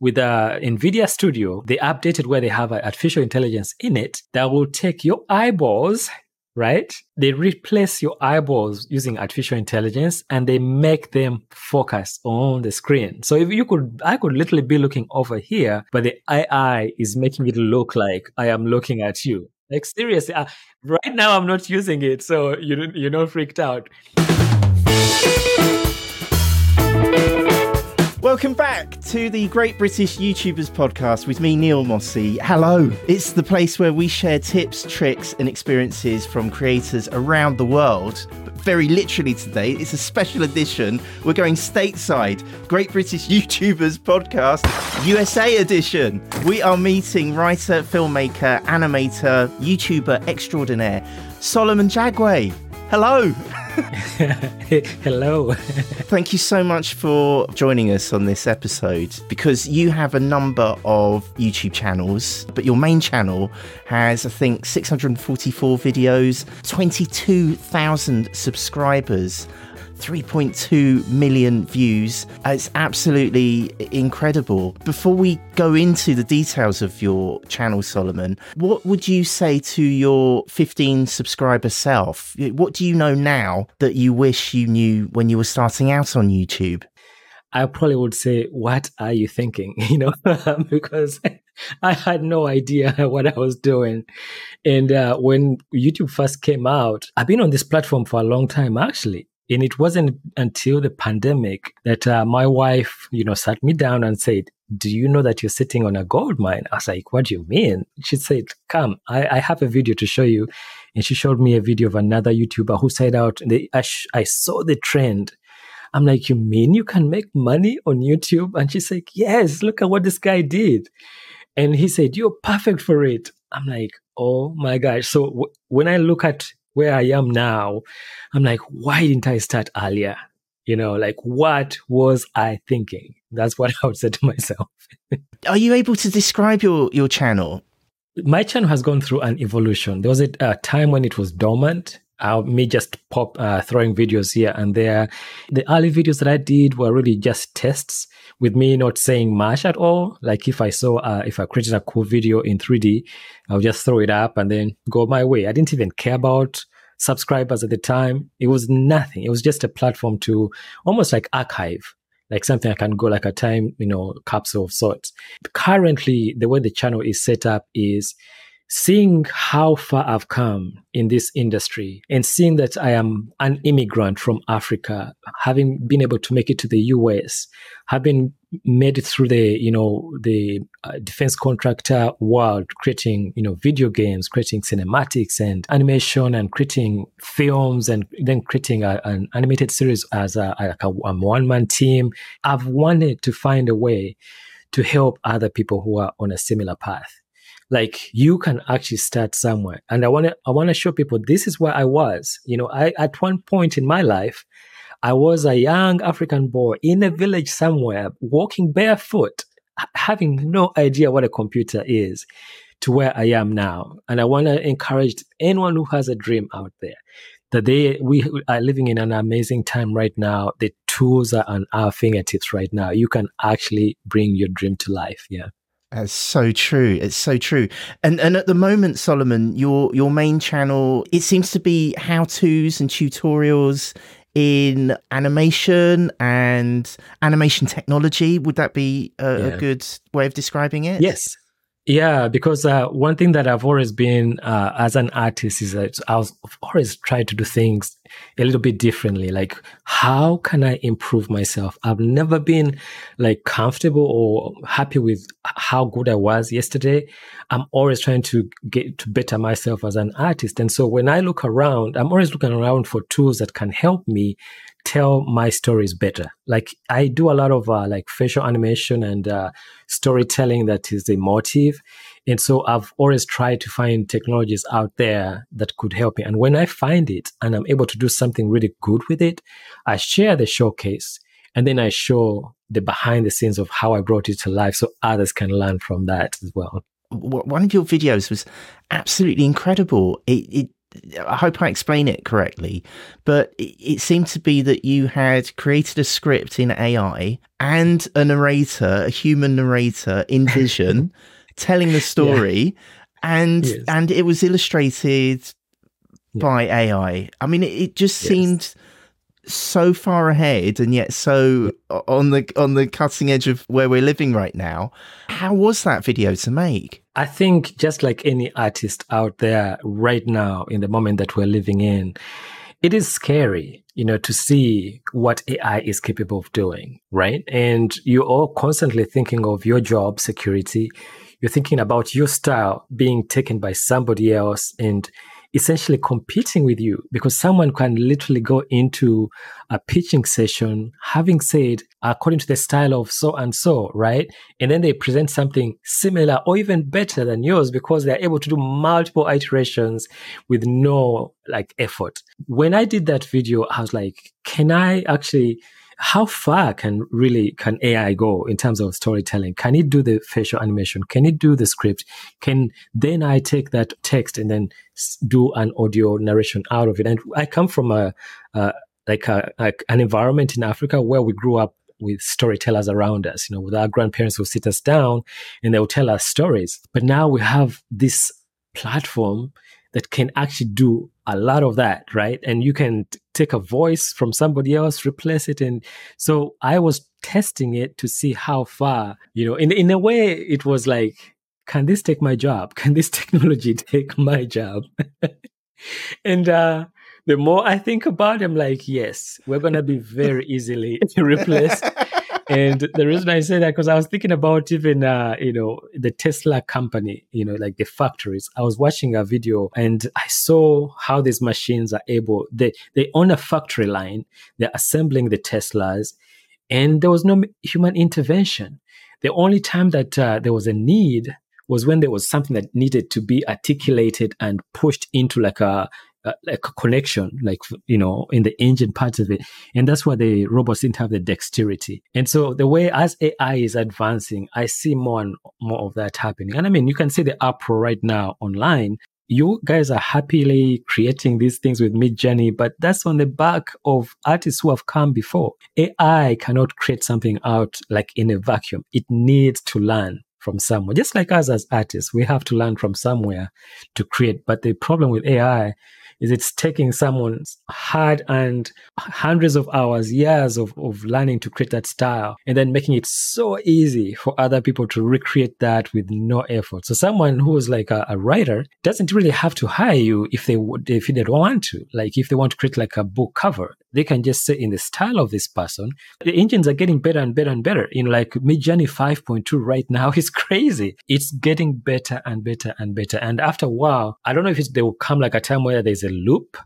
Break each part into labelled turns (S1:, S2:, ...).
S1: with uh, NVIDIA Studio, they updated where they have artificial intelligence in it that will take your eyeballs right? They replace your eyeballs using artificial intelligence and they make them focus on the screen. So if you could, I could literally be looking over here, but the AI is making it look like I am looking at you. Like seriously, uh, right now I'm not using it, so you you're not freaked out.
S2: Welcome back to the Great British YouTubers podcast with me, Neil Mossey. Hello. It's the place where we share tips, tricks, and experiences from creators around the world. But very literally today, it's a special edition. We're going stateside. Great British YouTubers podcast, USA edition. We are meeting writer, filmmaker, animator, YouTuber extraordinaire, Solomon Jagwe. Hello.
S1: Hello.
S2: Thank you so much for joining us on this episode because you have a number of YouTube channels, but your main channel has, I think, 644 videos, 22,000 subscribers. 3.2 million views. It's absolutely incredible. Before we go into the details of your channel, Solomon, what would you say to your 15 subscriber self? What do you know now that you wish you knew when you were starting out on YouTube?
S1: I probably would say, What are you thinking? You know, because I had no idea what I was doing. And uh, when YouTube first came out, I've been on this platform for a long time, actually. And it wasn't until the pandemic that uh, my wife, you know, sat me down and said, do you know that you're sitting on a gold mine? I was like, what do you mean? She said, come, I, I have a video to show you. And she showed me a video of another YouTuber who said out, they, I, sh- I saw the trend. I'm like, you mean you can make money on YouTube? And she's like, yes, look at what this guy did. And he said, you're perfect for it. I'm like, oh my gosh. So w- when I look at where I am now, I'm like, why didn't I start earlier? You know, like what was I thinking? That's what I would say to myself.
S2: Are you able to describe your, your channel?
S1: My channel has gone through an evolution. There was a, a time when it was dormant uh, me just pop uh, throwing videos here and there. The early videos that I did were really just tests with me not saying much at all. Like if I saw, uh, if I created a cool video in 3D, I'll just throw it up and then go my way. I didn't even care about subscribers at the time. It was nothing. It was just a platform to almost like archive like something I can go like a time, you know, capsule of sorts. Currently, the way the channel is set up is seeing how far I've come in this industry and seeing that I am an immigrant from Africa, having been able to make it to the US, having made it through the, you know, the uh, defense contractor world, creating, you know, video games, creating cinematics and animation and creating films and then creating a, an animated series as a, a, a one man team. I've wanted to find a way to help other people who are on a similar path like you can actually start somewhere. And i want to i want to show people this is where i was. You know i at one point in my life i was a young african boy in a village somewhere walking barefoot having no idea what a computer is to where i am now. And i want to encourage anyone who has a dream out there that they we are living in an amazing time right now. The tools are on our fingertips right now. You can actually bring your dream to life yeah
S2: that's so true. It's so true. And and at the moment, Solomon, your your main channel, it seems to be how tos and tutorials in animation and animation technology. Would that be a, yeah. a good way of describing it?
S1: Yes. Yeah, because uh, one thing that I've always been uh, as an artist is that I was always trying to do things a little bit differently. Like, how can I improve myself? I've never been like comfortable or happy with how good I was yesterday. I'm always trying to get to better myself as an artist. And so when I look around, I'm always looking around for tools that can help me tell my stories better. Like I do a lot of uh, like facial animation and uh, storytelling that is emotive. And so I've always tried to find technologies out there that could help me. And when I find it and I'm able to do something really good with it, I share the showcase and then I show the behind the scenes of how I brought it to life so others can learn from that as well.
S2: One of your videos was absolutely incredible. It, it I hope I explain it correctly, but it, it seemed to be that you had created a script in AI and a narrator, a human narrator in vision, telling the story, yeah. and yes. and it was illustrated yeah. by AI. I mean, it, it just yes. seemed so far ahead and yet so on the on the cutting edge of where we're living right now. How was that video to make?
S1: I think just like any artist out there right now in the moment that we're living in, it is scary, you know, to see what AI is capable of doing, right? And you're all constantly thinking of your job security. You're thinking about your style being taken by somebody else and essentially competing with you because someone can literally go into a pitching session having said according to the style of so and so right? And then they present something similar or even better than yours because they're able to do multiple iterations with no like effort. When i did that video i was like can i actually how far can really can AI go in terms of storytelling? Can it do the facial animation? Can it do the script? Can then I take that text and then do an audio narration out of it? And I come from a, like a, a, an environment in Africa where we grew up with storytellers around us. You know, with our grandparents who sit us down and they will tell us stories. But now we have this platform that can actually do a lot of that, right? And you can t- take a voice from somebody else, replace it. And so I was testing it to see how far, you know, in, in a way, it was like, can this take my job? Can this technology take my job? and, uh, the more I think about it, I'm like, yes, we're going to be very easily replaced and the reason I say that because I was thinking about even uh, you know the Tesla company, you know, like the factories. I was watching a video and I saw how these machines are able. They they own a factory line. They're assembling the Teslas, and there was no human intervention. The only time that uh, there was a need was when there was something that needed to be articulated and pushed into like a uh, like a connection, like you know, in the engine part of it, and that's why the robots didn't have the dexterity. And so the way as AI is advancing, I see more and more of that happening. And I mean, you can see the Pro right now online. You guys are happily creating these things with Midjourney, but that's on the back of artists who have come before. AI cannot create something out like in a vacuum. It needs to learn from somewhere. Just like us as artists, we have to learn from somewhere to create. But the problem with AI is it's taking someone's hard and hundreds of hours, years of, of learning to create that style and then making it so easy for other people to recreate that with no effort. So someone who is like a, a writer doesn't really have to hire you if they would, if they don't want to. Like if they want to create like a book cover, they can just say in the style of this person. The engines are getting better and better and better. You know, like Midjourney 5.2 right now is crazy. It's getting better and better and better. And after a while, I don't know if there will come like a time where there's a loop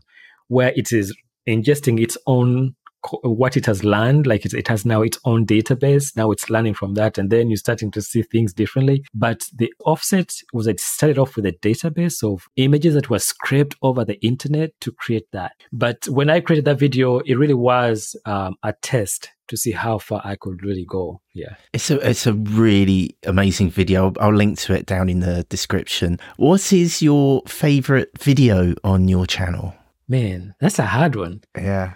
S1: where it is ingesting its own what it has learned like it, it has now its own database now it's learning from that and then you're starting to see things differently but the offset was it started off with a database of images that were scraped over the internet to create that but when i created that video it really was um, a test to see how far I could really go. Yeah.
S2: It's a it's a really amazing video. I'll, I'll, link to it down in the description. What is your favorite video on your channel?
S1: Man, that's a hard one.
S2: Yeah.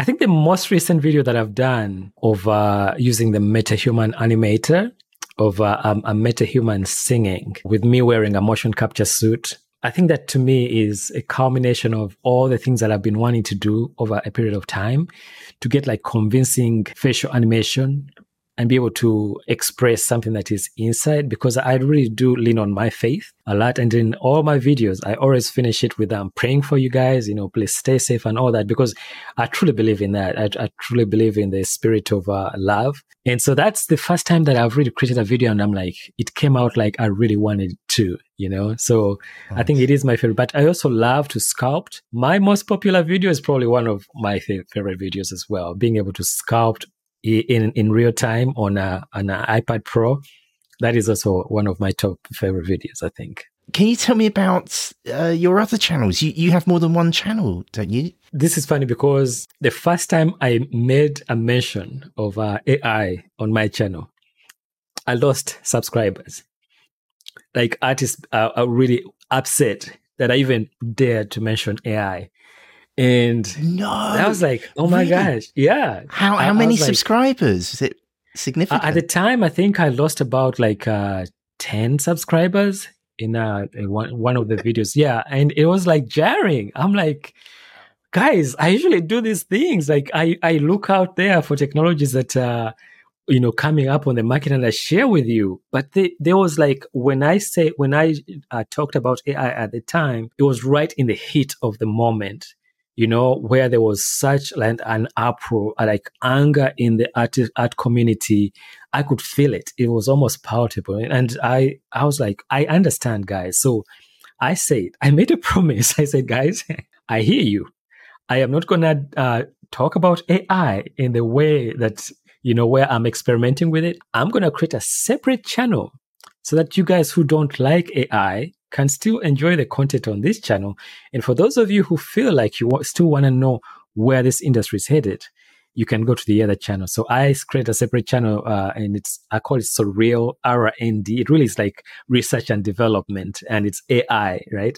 S1: I think the most recent video that I've done of uh, using the MetaHuman animator of uh, um, a MetaHuman singing with me wearing a motion capture suit. I think that to me is a culmination of all the things that I've been wanting to do over a period of time to get like convincing facial animation and be able to express something that is inside because I really do lean on my faith a lot. And in all my videos, I always finish it with I'm um, praying for you guys, you know, please stay safe and all that because I truly believe in that. I, I truly believe in the spirit of uh, love. And so that's the first time that I've really created a video and I'm like, it came out like I really wanted to, you know? So nice. I think it is my favorite, but I also love to sculpt. My most popular video is probably one of my favorite videos as well, being able to sculpt in in real time on a on an iPad Pro. That is also one of my top favorite videos. I think.
S2: Can you tell me about uh, your other channels? You you have more than one channel, don't you?
S1: This is funny because the first time I made a mention of uh, AI on my channel, I lost subscribers. Like artists are, are really upset that I even dared to mention AI. And
S2: no,
S1: I was like, oh my
S2: really?
S1: gosh, yeah.
S2: How how
S1: I- I
S2: many
S1: like-
S2: subscribers? Is it
S1: Uh,
S2: significant?
S1: at the time, I think I lost about like uh, 10 subscribers in, uh, in one, one of the videos. Yeah. And it was like jarring. I'm like, guys, I usually do these things. Like I, I look out there for technologies that, uh, you know, coming up on the market and I share with you. But they, there was like, when I say, when I uh, talked about AI at the time, it was right in the heat of the moment you know, where there was such like an uproar, uh, like anger in the art art community. I could feel it. It was almost palpable. and I I was like, I understand, guys. So I said, I made a promise. I said, guys, I hear you. I am not gonna uh, talk about AI in the way that you know where I'm experimenting with it. I'm gonna create a separate channel so that you guys who don't like AI can still enjoy the content on this channel. And for those of you who feel like you still want to know where this industry is headed, you can go to the other channel. So I create a separate channel, uh, and it's I call it SoReeL R N D. It really is like research and development, and it's AI, right?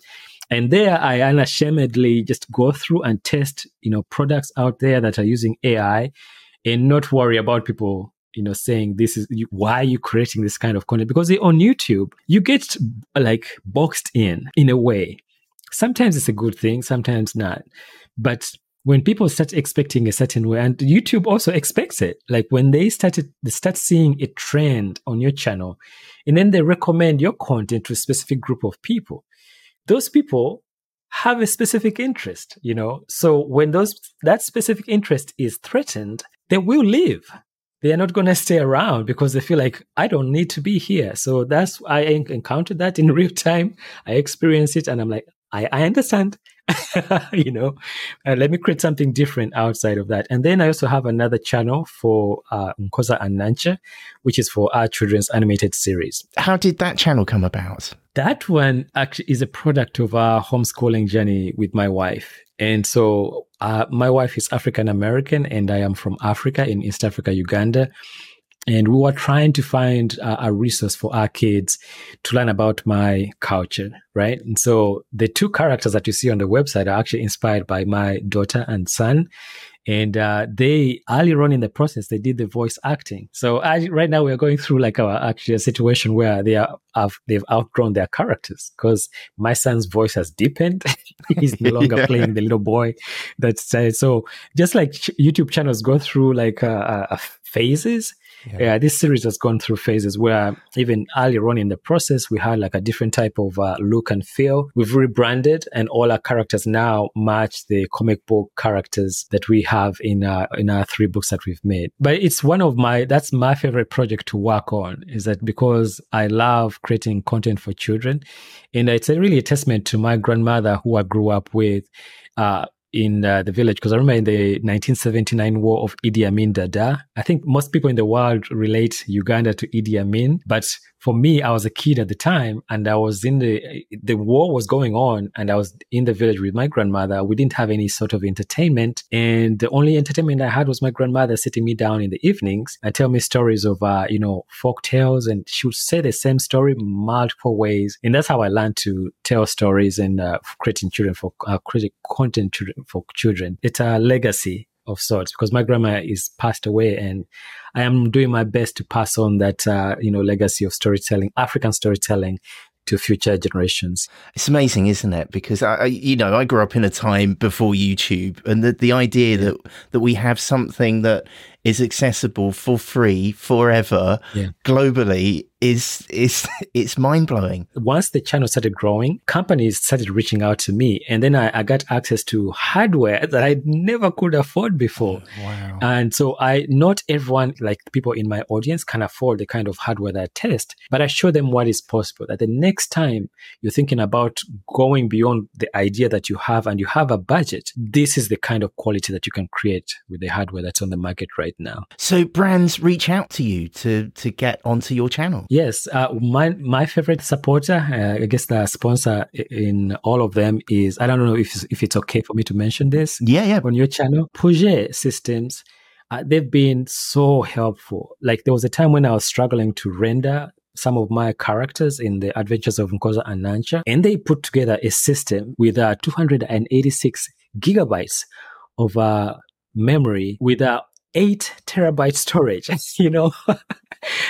S1: And there, I unashamedly just go through and test, you know, products out there that are using AI, and not worry about people you know saying this is why are you creating this kind of content? Because on youtube you get like boxed in in a way. Sometimes it's a good thing sometimes not. But when people start expecting a certain way and youtube also expects it. Like when they started they start seeing a trend on your channel and then they recommend your content to a specific group of people. Those people have a specific interest you know? So when those that specific interest is threatened they will leave they are not going to stay around because they feel like I don't need to be here. So that's I encountered that in real time. I experienced it, and I'm like, I, I understand. you know, uh, let me create something different outside of that. And then I also have another channel for uh, Nkoza and Nankya, which is for our children's animated series.
S2: How did that channel come about?
S1: That one actually is a product of our homeschooling journey with my wife. And so uh, my wife is African American and I am from Africa in East Africa, Uganda. And we were trying to find uh, a resource for our kids to learn about my culture, right? And so the two characters that you see on the website are actually inspired by my daughter and son. And uh, they earlier on in the process they did the voice acting. So I, right now we are going through like our actually a situation where they are have, they've outgrown their characters because my son's voice has deepened. He's no longer
S2: Yeah.
S1: playing the little boy. That's uh, so just like YouTube channels go through like uh, uh, phases. Yeah. this series has gone through phases where even earlier on in the process, we had like a different type of uh, look and feel. We've rebranded, and all our characters now match the comic book characters that we have in uh, in our three books that we've made. But it's one of my that's my favorite project to work on. Is that because I love creating content for children, and it's a really a testament to my grandmother who I grew up with. Uh, in uh, the village because I remember in the 1979 war of Idi Amin Dada. I think most people in the world relate Uganda to Idi Amin, but for me, I was a kid at the time, and I was in the the war was going on, and I was in the village with my grandmother. We didn't have any sort of entertainment, and the only entertainment I had was my grandmother sitting me down in the evenings and tell me stories of uh, you know folk tales, and she would say the same story multiple ways, and that's how I learned to tell stories and uh, creating children for uh, creating content for children. It's a legacy of sorts because my grandma is passed away and I am doing my best to pass on that uh, you know legacy of storytelling, African storytelling to future generations.
S2: It's amazing, isn't it? Because I, you know, I grew up in a time before YouTube, and the the idea that that we have something that is accessible for free forever
S1: Yeah.
S2: globally is is it's mind blowing.
S1: Once the channel started growing, companies started reaching out to me, and then I, I got access to hardware that I never could afford before.
S2: Oh, wow.
S1: And so I not everyone like people in my audience can afford the kind of hardware that I test, but I show them what is possible. That the next time you're thinking about going beyond the idea that you have and you have a budget, this is the kind of quality that you can create with the hardware that's on the market right now.
S2: So brands reach out to you to to get onto your channel.
S1: Yes, uh, my my favorite supporter, uh, I guess the sponsor in all of them is I don't know if it's- if it's okay for me to mention this.
S2: Yeah, yeah.
S1: on your channel. Puget Systems, uh, they've been so helpful. Like there was a time when I was struggling to render some of my characters in the Adventures of Nkoza and Nankya, and they put together a system with uh, 286 gigabytes of uh, memory with a uh, eight terabyte storage, you know.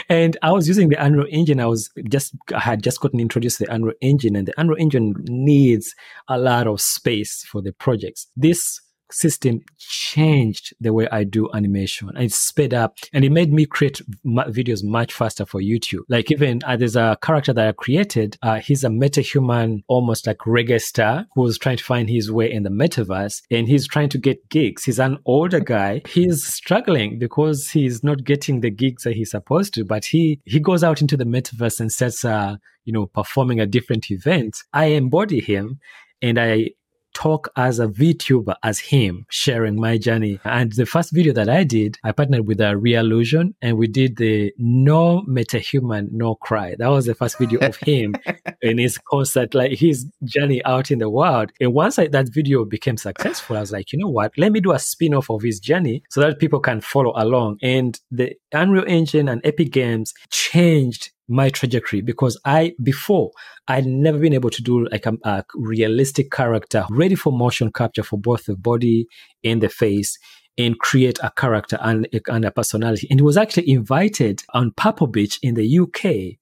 S1: and I was using the Unreal Engine. I was just I had just gotten introduced to the Unreal Engine, and the Unreal Engine needs a lot of space for the projects. This system changed the way I do animation. And it sped up and it made me create videos much faster for YouTube. Like even uh, there's a character that I created. Uh, he's a metahuman, almost like reggae star who's trying to find his way in the metaverse and he's trying to get gigs. He's an older guy. He's struggling because he's not getting the gigs that he's supposed to, but he, he goes out into the metaverse and starts, uh, you know, performing a different event. I embody him and I talk as a VTuber as him, sharing my journey. And the first video that I did, I partnered with uh, a Reallusion and we did the No Metahuman, No Cry. That was the first video of him in his concert, like his journey out in the world. And once I, that video became successful, I was like, you know what? Let me do a spin off of his journey so that people can follow along. And the Unreal Engine and Epic Games changed my trajectory because I before I'd never been able to do like a, a, realistic character ready for motion capture for both the body and the face and create a character and, and a personality. And he was actually invited on Purple Beach in the UK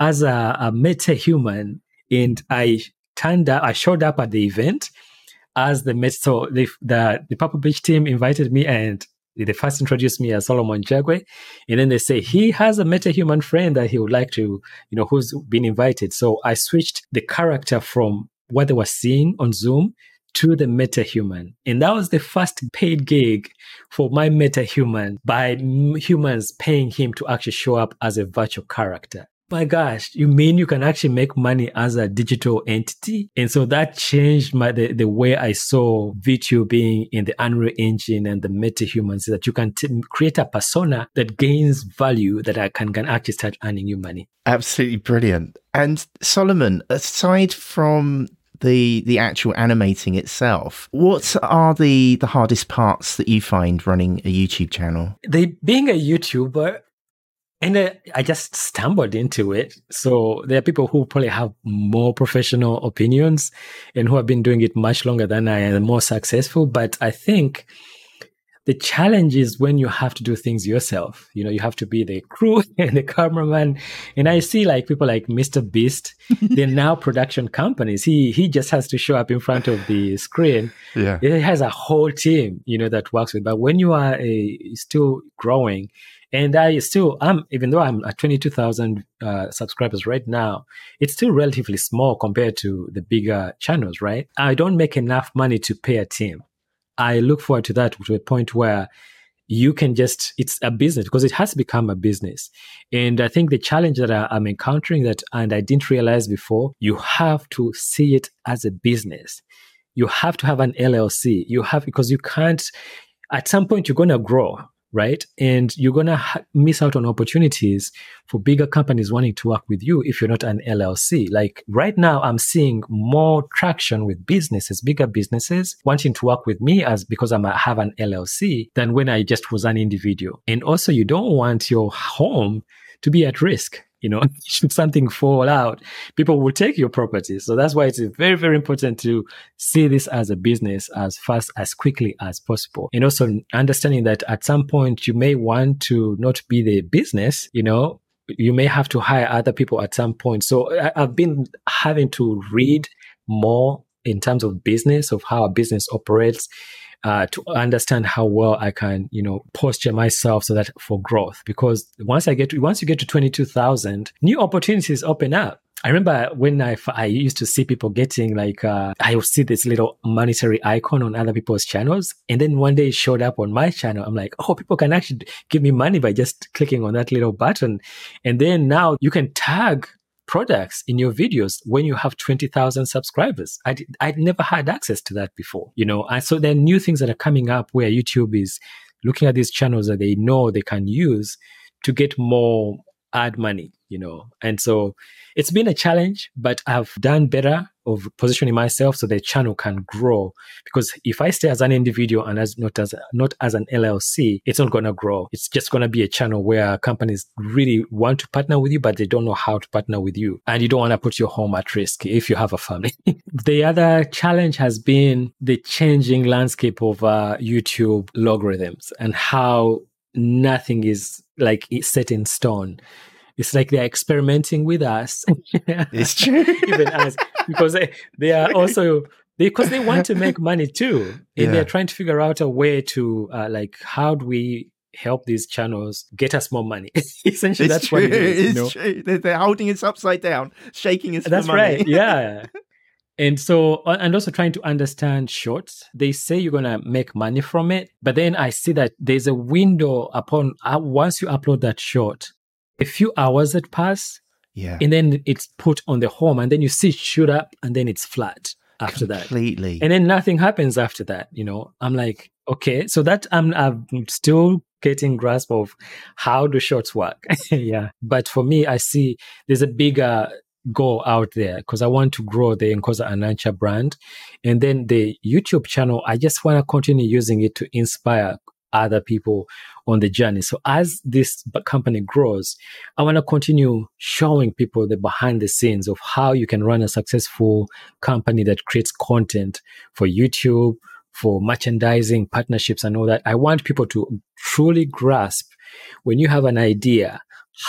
S1: as a, a meta human. And I turned up, I showed up at the event as the meta. So the, the, the Purple Beach team invited me and they first introduced me as Solomon Jagwe, and then they say he has a meta-human friend that he would like to, you know, who's been invited. So I switched the character from what they were seeing on Zoom to the meta-human, and that was the first paid gig for my meta-human by humans paying him to actually show up as a virtual character my gosh, you mean you can actually make money as a digital entity? And so that changed my the, the way I saw VTubing in the Unreal Engine and the MetaHumans that you can t- create a persona that gains value that I can, can actually start earning you money.
S2: Absolutely brilliant. And Solomon, aside from the the actual animating itself. What are the the hardest parts that you find running a YouTube channel?
S1: The being a YouTuber and uh, I just stumbled into it. So there are people who probably have more professional opinions and who have been doing it much longer than I am, more successful. But I think the challenge is when you have to do things yourself. You know, you have to be the crew and the cameraman. And I see like people like Mr. Beast, they're now production companies. He he just has to show up in front of the screen.
S2: Yeah.
S1: He has a whole team, you know, that works with. But when you are a, still growing, and I still am, even though I'm at 22,000 uh, subscribers right now, it's still relatively small compared to the bigger channels, right? I don't make enough money to pay a team. I look forward to that to a point where you can just it's a business because it has become a business and i think the challenge that I, am encountering that and i didn't realize before you have to see it as a business you have to have an llc you have because you can't at some point you're going to grow right? And you're going to ha- miss out on opportunities for bigger companies wanting to work with you if you're not an LLC. Like right now, I'm seeing more traction with businesses, bigger businesses wanting to work with me as because I'm a, have an LLC than when I just was an individual. And also, you don't want your home to be at risk you know, should something fall out, people will take your property. So that's why it's very, very important to see this as a business as fast, as quickly as possible. And also understanding that at some point you may want to not be the business, you know, you may have to hire other people at some point. So I, I've been having to read more in terms of business, of how a business operates uh, to understand how well I can, you know, posture myself so that for growth. Because once I get to, once you get to 22,000, new opportunities open up. I remember when I, I used to see people getting like, uh, I would see this little monetary icon on other people's channels. And then one day it showed up on my channel. I'm like, oh, people can actually give me money by just clicking on that little button. And then now you can tag products in your videos when you have 20,000 subscribers. I I'd never had access to that before, you know, and so there are new things that are coming up where YouTube is looking at these channels that they know they can use to get more ad money you know. And so it's been a challenge, but I've done better of positioning myself so the channel can grow. Because if I stay as an individual and as not as not as an LLC, it's not gonna grow. It's just gonna be a channel where companies really want to partner with you, but they don't know how to partner with you. And you don't want to put your home at risk if you have a family. the other challenge has been the changing landscape of uh, YouTube logarithms and how nothing is like set in stone it's like they're experimenting with us.
S2: it's true.
S1: Even us, because they, they are also because they want to make money too, and yeah. they're trying to figure out a way to uh, like how do we help these channels get us more money. Essentially, it's that's
S2: true.
S1: what it is.
S2: It's
S1: you know?
S2: true. They're, they're, holding us upside down, shaking us.
S1: That's right. Yeah. And so, and also trying to understand shorts. They say you're going to make money from it. But then I see that there's a window upon, uh, once you upload that short, a few hours that pass.
S2: Yeah.
S1: And then it's put on the home and then you see it shoot up and then it's flat after
S2: Completely.
S1: that.
S2: Completely.
S1: And then nothing happens after that, you know. I'm like, okay, so that I'm I'm still getting grasp of how the shorts work. yeah. But for me, I see there's a bigger goal out there because I want to grow the Nkoza and Nankya brand. And then the YouTube channel, I just want to continue using it to inspire other people on the journey. So as this company grows, I want to continue showing people the behind the scenes of how you can run a successful company that creates content for YouTube, for merchandising, partnerships, and all that. I want people to truly grasp when you have an idea,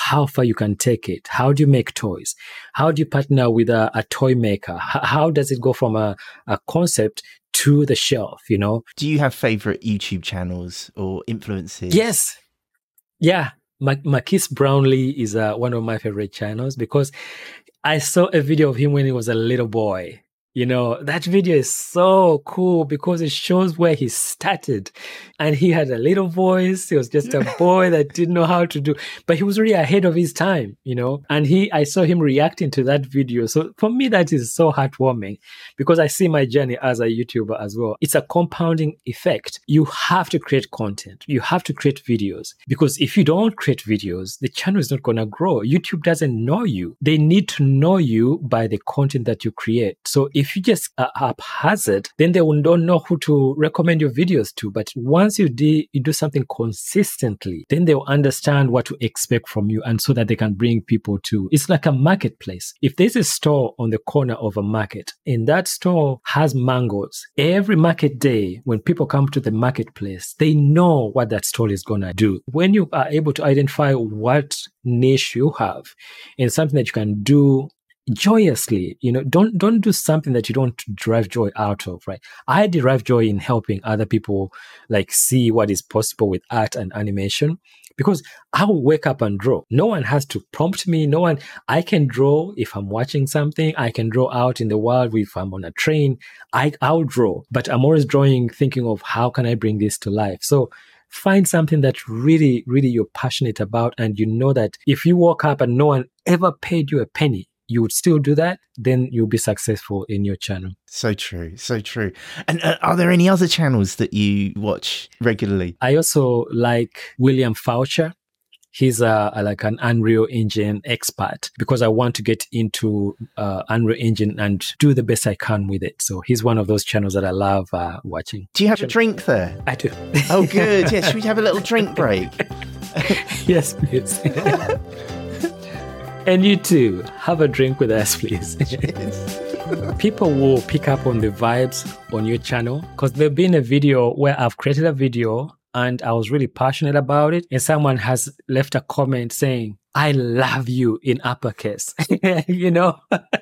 S1: how far you can take it. How do you make toys? How do you partner with a, a toy maker? H- how does it go from a, a concept to the shelf, you know?
S2: Do you have favorite YouTube channels or influences?
S1: Yes. Yeah. Marques Brownlee is uh, one of my favorite channels because I saw a video of him when he was a little boy you know, that video is so cool because it shows where he started. And he had a little voice. He was just a boy that didn't know how to do, but he was really ahead of his time, you know. And he, I saw him reacting to that video. So for me, that is so heartwarming because I see my journey as a YouTuber as well. It's a compounding effect. You have to create content. You have to create videos because if you don't create videos, the channel is not going to grow. YouTube doesn't know you. They need to know you by the content that you create. So if if you just uh, haphazard, then they will don't know who to recommend your videos to. But once you, de- you do something consistently, then they'll understand what to expect from you and so that they can bring people to. It's like a marketplace. If there's a store on the corner of a market and that store has mangoes, every market day when people come to the marketplace, they know what that store is going to do. When you are able to identify what niche you have and something that you can do joyously you know don't don't do something that you don't derive joy out of right? I derive joy in helping other people like see what is possible with art and animation because i will wake up and draw. No one has to prompt me. No one i can draw if i'm watching something. I can draw out in the world if i'm on a train. I i'll draw but i'm always drawing thinking of how can i bring this to life? So find something that really really you're passionate about and you know that if you woke up and no one ever paid you a penny you would still do that, then you'll be successful in your channel.
S2: So true, so true. And uh, are there any other channels that you watch regularly?
S1: I also like William Faucher. He's a, a like an Unreal Engine expert because I want to get into uh, Unreal Engine and do the best I can with it. So he's one of those channels that I love uh, watching.
S2: Do you have a drink there?
S1: I do.
S2: Oh, good. yeah, should we have a little drink break?
S1: yes, please. And you too, have a drink with us, please. People will pick up on the vibes on your channel because there's been a video where I've created a video and I was really passionate about it. And someone has left a comment saying, I love you in uppercase. you know,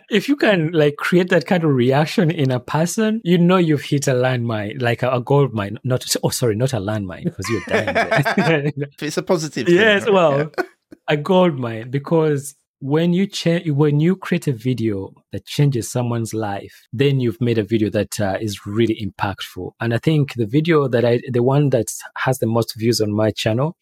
S1: if you can like create that kind of reaction in a person, you know you've hit a landmine, like a, a gold mine. Not oh, sorry, not a landmine because you're dying.
S2: it's a positive.
S1: Yes,
S2: thing,
S1: right? well, a gold mine because when you change when you create a video that changes someone's life then you've made a video that uh, is really impactful. And i think the video that i the one that has the most views on my channel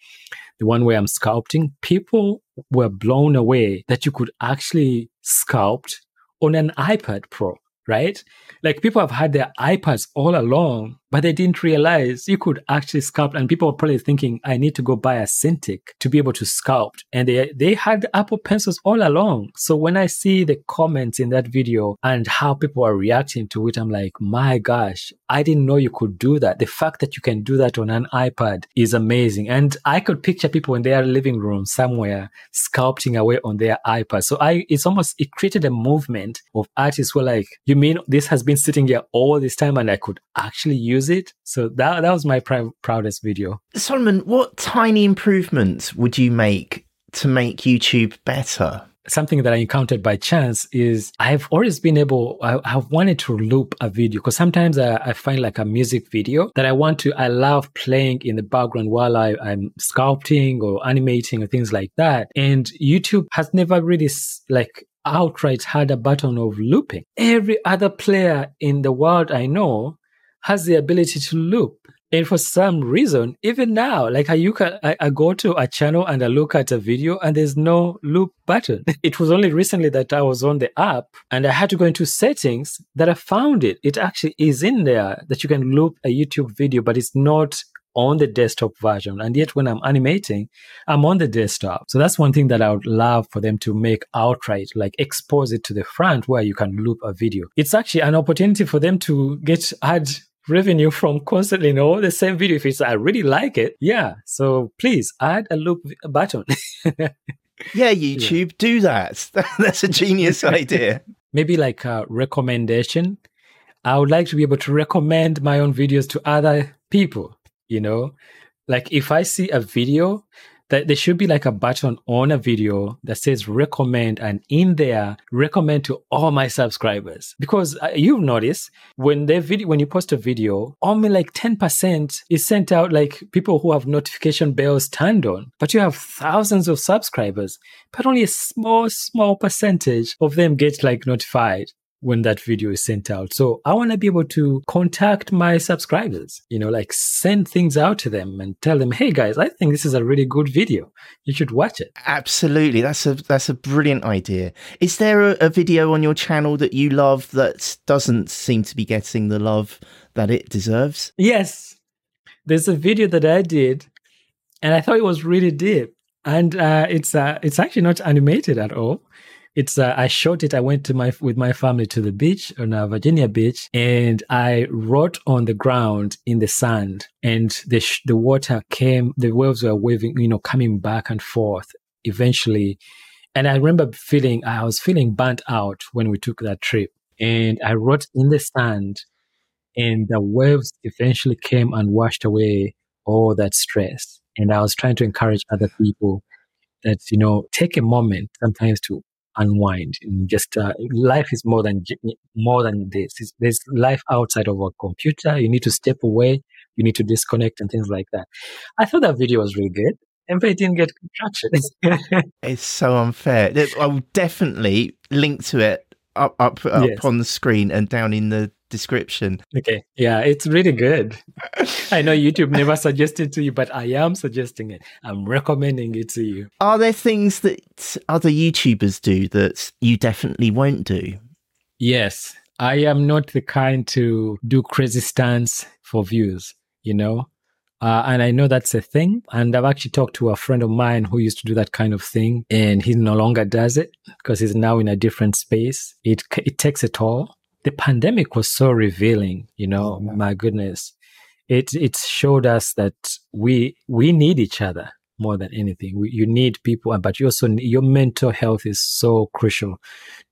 S1: the one where i'm sculpting people were blown away that you could actually sculpt on an ipad pro right? Like people have had their iPads all along, but they didn't realize you could actually sculpt. And people were probably thinking, I need to go buy a Cintiq to be able to sculpt. And they, they had Apple pencils all along. So when I see the comments in that video and how people are reacting to it, I'm like, my gosh, I didn't know you could do that. The fact that you can do that on an iPad is amazing. And I could picture people in their living room somewhere sculpting away on their iPad. So I, it's almost, it created a movement of artists who are like, you mean this has been sitting here all this time and I could actually use it? So that, that was my pr- proudest video.
S2: Solomon, what tiny improvements would you make to make YouTube better?
S1: something that I encountered by chance is I've always been able, I, have wanted to loop a video because sometimes I, I, find like a music video that I want to, I love playing in the background while I, I'm sculpting or animating or things like that. And YouTube has never really like outright had a button of looping. Every other player in the world I know has the ability to loop. And for some reason, even now, like I, you can, I, I, go to a channel and I look at a video and there's no loop button. it was only recently that I was on the app and I had to go into settings that I found it. It actually is in there that you can loop a YouTube video, but it's not on the desktop version. And yet when I'm animating, I'm on the desktop. So that's one thing that I would love for them to make outright, like expose it to the front where you can loop a video. It's actually an opportunity for them to get ad revenue from constantly you know the same video if it's i really like it yeah so please add a loop button
S2: yeah youtube yeah. do that that's a genius idea
S1: maybe like a recommendation i would like to be able to recommend my own videos to other people you know? Like if i see a video that there should be like a button on a video that says recommend and in there recommend to all my subscribers. Because uh, you've noticed when the video when you post a video only like 10% is sent out like people who have notification bells turned on. But you have thousands of subscribers but only a small small percentage of them get like notified when that video is sent out. So I want to be able to contact my subscribers, you know, like send things out to them and tell them, "Hey guys, I think this is a really good video. You should watch it."
S2: Absolutely. That's a that's a brilliant idea. Is there a, a video on your channel that you love that doesn't seem to be getting the love that it deserves?
S1: Yes. There's a video that I did and I thought it was really deep. And uh, it's uh, it's actually not animated at all it's uh, I shot it. I went to my with my family to the beach on a uh, Virginia beach, and I wrote on the ground in the sand, and the sh- the water came. The waves were waving, you know, coming back and forth. Eventually, and I remember feeling I was feeling burnt out when we took that trip, and I wrote in the sand, and the waves eventually came and washed away all that stress. And I was trying to encourage other people that you know take a moment sometimes to unwind. And just uh, life is more than more than this. It's, there's life outside of a computer. You need to step away. You need to disconnect and things like that. I thought that video was really good and it didn't get traction.
S2: It's so unfair. I will definitely link to it up up, up yes. on the screen and down in the description.
S1: Okay. Yeah, it's really good. I know YouTube never suggested to you, but I am suggesting it. I'm recommending it to you.
S2: Are there things that other YouTubers do that you definitely won't do?
S1: Yes. I am not the kind to do crazy stunts for views, you know? Uh, and I know that's a thing. And I've actually talked to a friend of mine who used to do that kind of thing, and he no longer does it because he's now in a different space. It it takes a toll the pandemic was so revealing, you know, oh, my goodness. It it showed us that we we need each other more than anything. We, you need people, but you also your mental health is so crucial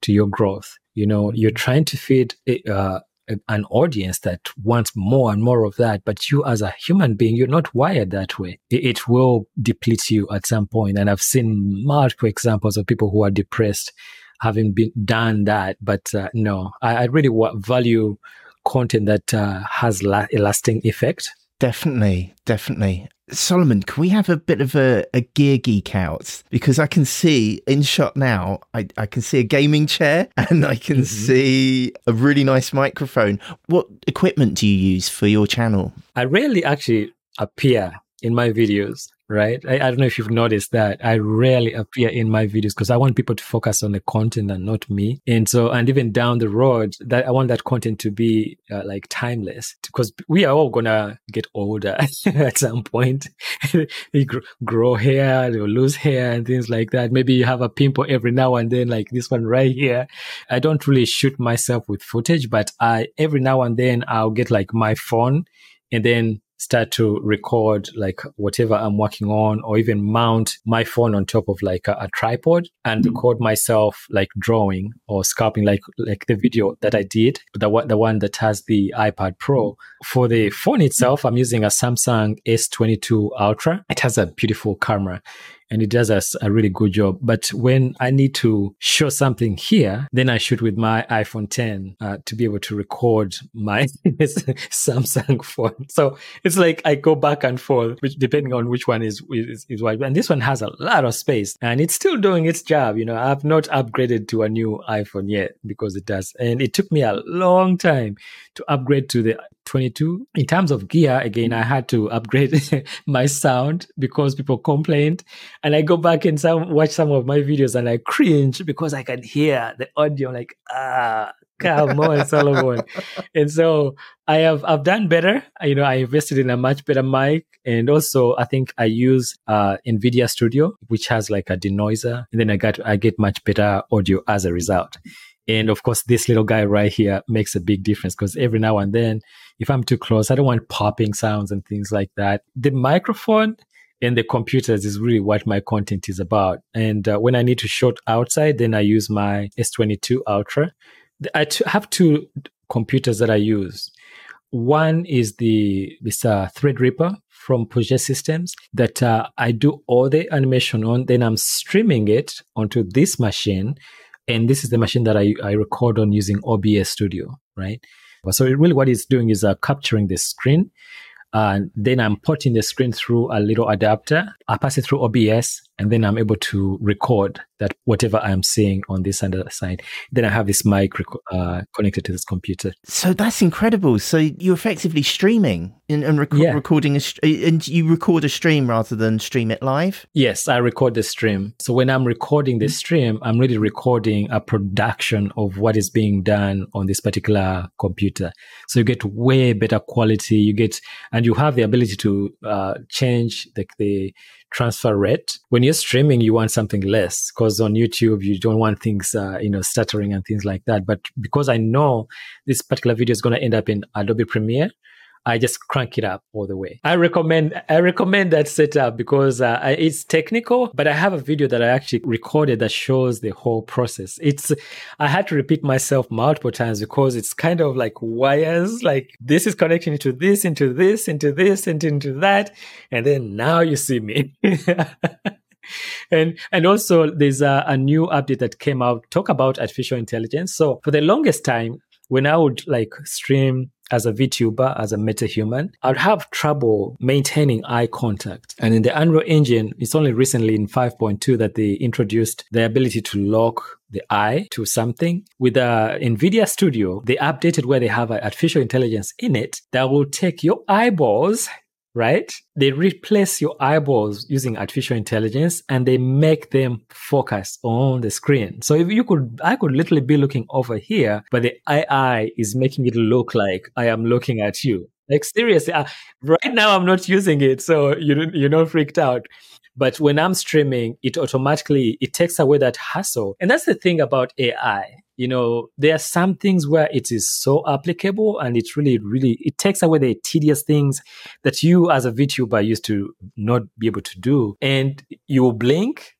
S1: to your growth. You know, you're trying to feed uh, an audience that wants more and more of that, but you as a human being, you're not wired that way. It, it will deplete you at some. And I've seen multiple examples of people who are depressed having been done that. But uh, no, I, I really value content that uh, has la- a lasting effect.
S2: Definitely, definitely. Solomon, can we have a bit of a, a gear geek out? Because I can see in shot now, I, I can see a gaming chair and I can mm-hmm. see a really nice microphone. What equipment do you use for your channel?
S1: I rarely actually appear in my videos right? I, I, don't know if you've noticed that I rarely appear in my videos because I want people to focus on the content and not me. And so, and even down the road, that I want that content to be uh, like timeless because we are all gonna get older at some point. you grow hair, you lose hair, and things like that. Maybe you have a pimple every now and then, like this one right here. I don't really shoot myself with footage, but I every now and then I'll get like my phone and then start to record like whatever I'm working on or even mount my phone on top of like a, a tripod and mm-hmm. record myself like drawing or sculpting like like the video that I did the the one that has the iPad Pro. For the phone itself I'm using a Samsung S22 Ultra. It has a beautiful camera and it does us a really good job. But when I need to show something here, then I shoot with my iPhone 10 uh, to be able to record my Samsung phone. So it's like I go back and forth, which depending on which one is is, is what. And this one has a lot of space, and it's still doing its job. You know, I've not upgraded to a new iPhone yet because it does, and it took me a long time to upgrade to the 22. In terms of gear, again, I had to upgrade my sound because people complained. And I go back and some, watch some of my videos and I cringe because I can hear the audio like, ah, come on, Solomon. and so I have I've done better. You know, I invested in a much better mic. And also I think I use uh NVIDIA Studio, which has like a denoiser. And then I got I get much better audio as a result. And of course, this little guy right here makes a big difference because every now and then, if I'm too close, I don't want popping sounds and things like that. The microphone and the computers is really what my content is about. And uh, when I need to shoot outside, then I use my S22 Ultra. I t- have two computers that I use. One is the this uh, Threadripper from Puget Systems that uh, I do all the animation on. Then I'm streaming it onto this machine and this is the machine that I, I record on using OBS Studio, right? So it really what it's doing is uh, capturing the screen. And then I'm porting the screen through a little adapter. I pass it through OBS and then I'm able to record that whatever I'm seeing on this other side. Then I have this mic rec- uh, connected to this computer.
S2: So that's incredible. So you're effectively streaming and, and rec- yeah. recording a st- and you record a stream rather than stream it live.
S1: Yes, I record the stream. So when I'm recording the mm-hmm. stream, I'm really recording a production of what is being done on this particular computer. So you get way better quality. You get and you have the ability to uh, change the, the transfer rate. When you're streaming, you want something less because on YouTube, you don't want things, uh, you know, stuttering and things like that. But because I know this particular video is going to end up in Adobe Premiere, I just crank it up all the way. I recommend I recommend that setup because uh, it's technical, but I have a video that I actually recorded that shows the whole process. It's I had to repeat myself multiple times because it's kind of like wires, like this is connecting into this, into this, into this, and into that, and then now you see me. and and also there's a, a, new update that came out talk about artificial intelligence so for the longest time when i would like stream as a VTuber, as a metahuman, I'd have trouble maintaining eye contact. And in the Unreal Engine, it's only recently in 5.2 that they introduced the ability to lock the eye to something. With uh, NVIDIA Studio, they updated where they have artificial intelligence in it that will take your eyeballs right? They replace your eyeballs using artificial intelligence and they make them focus on the screen. So if you could, I could literally be looking over here, but the AI is making it look like I am looking at you. Like seriously, right now I'm not using it, so you you're not freaked out. But when I'm streaming, it automatically it takes away that hassle, and that's the thing about AI you know, there are some things where it is so applicable and it really, really, it takes away the tedious things that you as a VTuber used to not be able to do. And you blink.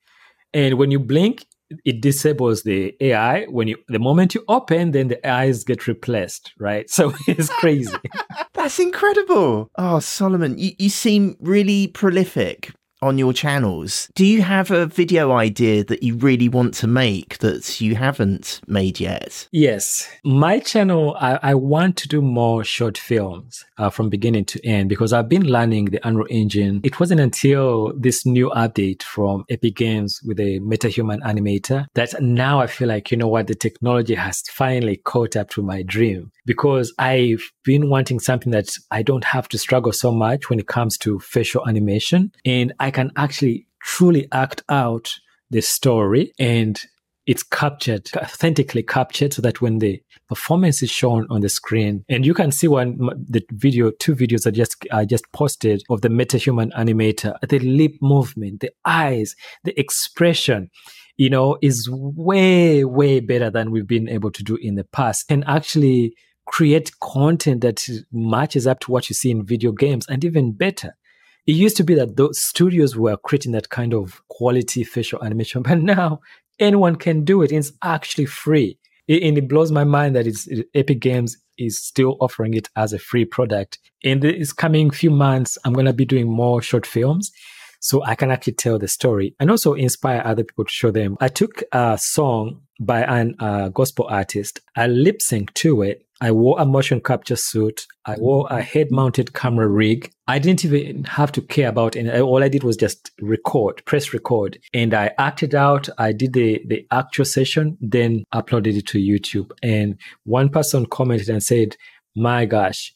S1: And when you blink, it disables the AI. When you, the moment you open, then the eyes get replaced, right? So it's crazy.
S2: That's incredible. Oh, Solomon, you, you seem really prolific on your channels. Do you have a video idea that you really want to make that you haven't made yet?
S1: Yes. My channel, I, I want to do more short films uh, from beginning to end because I've been learning the Unreal Engine. It wasn't until this new update from Epic Games with a MetaHuman animator that now I feel like, you know what, the technology has finally caught up to my dream because I've been wanting something that I don't have to struggle so much when it comes to facial animation. And I can actually truly act out the story and it's captured, authentically captured, so that when the performance is shown on the screen, and you can see one the video, two videos I just I just posted of the MetaHuman animator, the lip movement, the eyes, the expression, you know, is way way better than we've been able to do in the past, and actually create content that matches up to what you see in video games, and even better. It used to be that those studios were creating that kind of quality facial animation, but now anyone can do it. It's actually free. and it blows my mind that it's Epic Games is still offering it as a free product. In this coming few months, I'm going to be doing more short films so I can actually tell the story and also inspire other people to show them. I took a song by an uh, gospel artist, I lip synced to it, I wore a motion capture suit. I wore a head mounted camera rig. I didn't even have to care about it. All I did was just record, press record. And I acted out. I did the, the actual session, then uploaded it to YouTube. And one person commented and said, my gosh,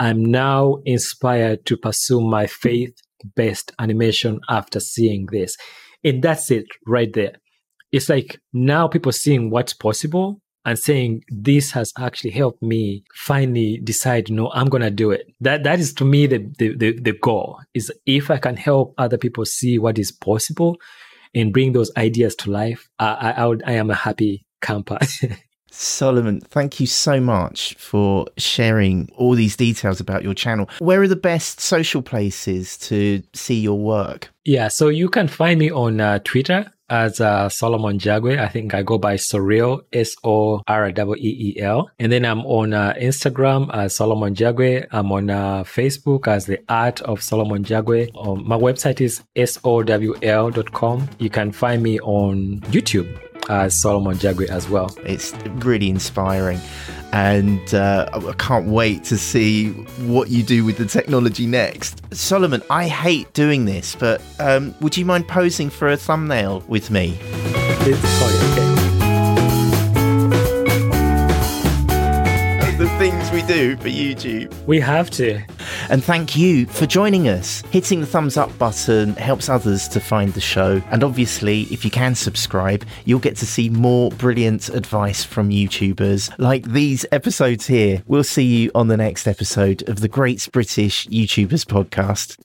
S1: I'm now inspired to pursue my faith based animation after seeing this. And that's it right there. It's like now people seeing what's possible and saying this has actually helped me finally decide no i'm gonna do it that that is to me the, the the, the goal is if i can help other people see what is possible and bring those ideas to life i i, I, would, I am a happy camper
S2: Solomon, thank you so much for sharing all these details about your channel. Where are the best social places to see your work?
S1: Yeah, so you can find me on uh, Twitter as uh, Solomon Jagwe. I think I go by SoReeL, S O R E E L. And then I'm on uh, Instagram as Solomon Jagwe. I'm on uh, Facebook as The Art of Solomon Jagwe. Um, my website is sowl.com. You can find me on YouTube as Solomon Jagwe as well.
S2: It's really inspiring and uh, I can't wait to see what you do with the technology next. Solomon, I hate doing this, but um, would you mind posing for a thumbnail with me?
S1: It's fine, okay.
S2: Do for YouTube.
S1: We have to.
S2: And thank you for joining us. Hitting the thumbs up button helps others to find the show. And obviously, if you can subscribe, you'll get to see more brilliant advice from YouTubers like these episodes here. We'll see you on the next episode of the Great British YouTubers podcast.